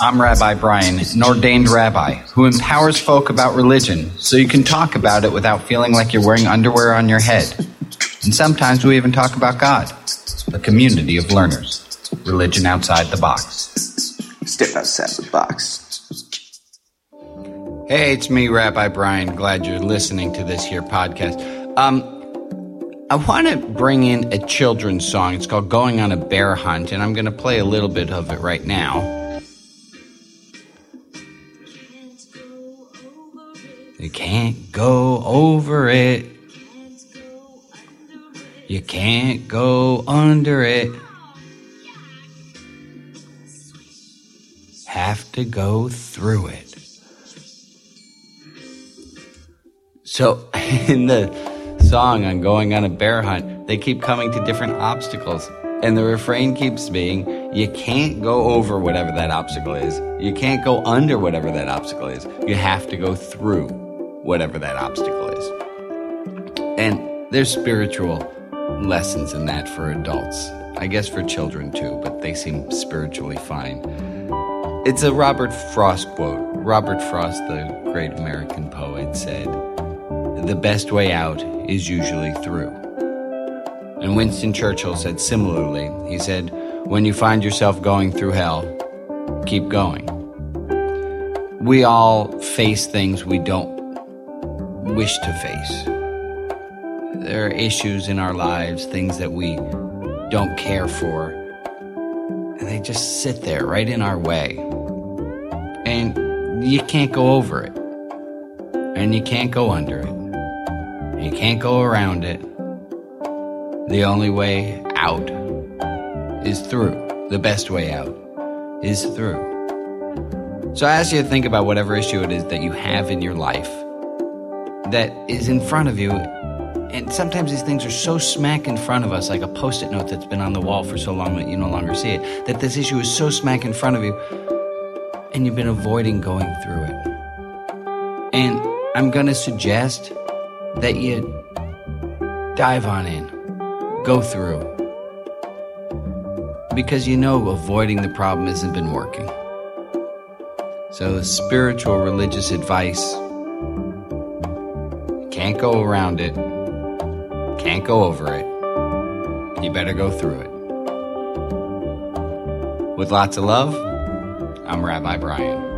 I'm Rabbi Brian, an ordained rabbi who empowers folk about religion so you can talk about it without feeling like you're wearing underwear on your head. And sometimes we even talk about God, a community of learners, religion outside the box. Step outside the box. Hey, it's me, Rabbi Brian. Glad you're listening to this here podcast. Um, I want to bring in a children's song. It's called Going on a Bear Hunt, and I'm going to play a little bit of it right now. You can't go over it. You can't go under it. Have to go through it. So, in the song on going on a bear hunt, they keep coming to different obstacles. And the refrain keeps being, you can't go over whatever that obstacle is. You can't go under whatever that obstacle is. You have to go through whatever that obstacle is. And there's spiritual lessons in that for adults. I guess for children too, but they seem spiritually fine. It's a Robert Frost quote. Robert Frost, the great American poet, said, The best way out is usually through. And Winston Churchill said similarly, he said, When you find yourself going through hell, keep going. We all face things we don't wish to face. There are issues in our lives, things that we don't care for, and they just sit there right in our way. And you can't go over it, and you can't go under it, and you can't go around it. The only way out is through. The best way out is through. So I ask you to think about whatever issue it is that you have in your life that is in front of you. And sometimes these things are so smack in front of us, like a post it note that's been on the wall for so long that you no longer see it, that this issue is so smack in front of you, and you've been avoiding going through it. And I'm going to suggest that you dive on in, go through. Because you know avoiding the problem hasn't been working. So, spiritual religious advice can't go around it, can't go over it. You better go through it. With lots of love, I'm Rabbi Brian.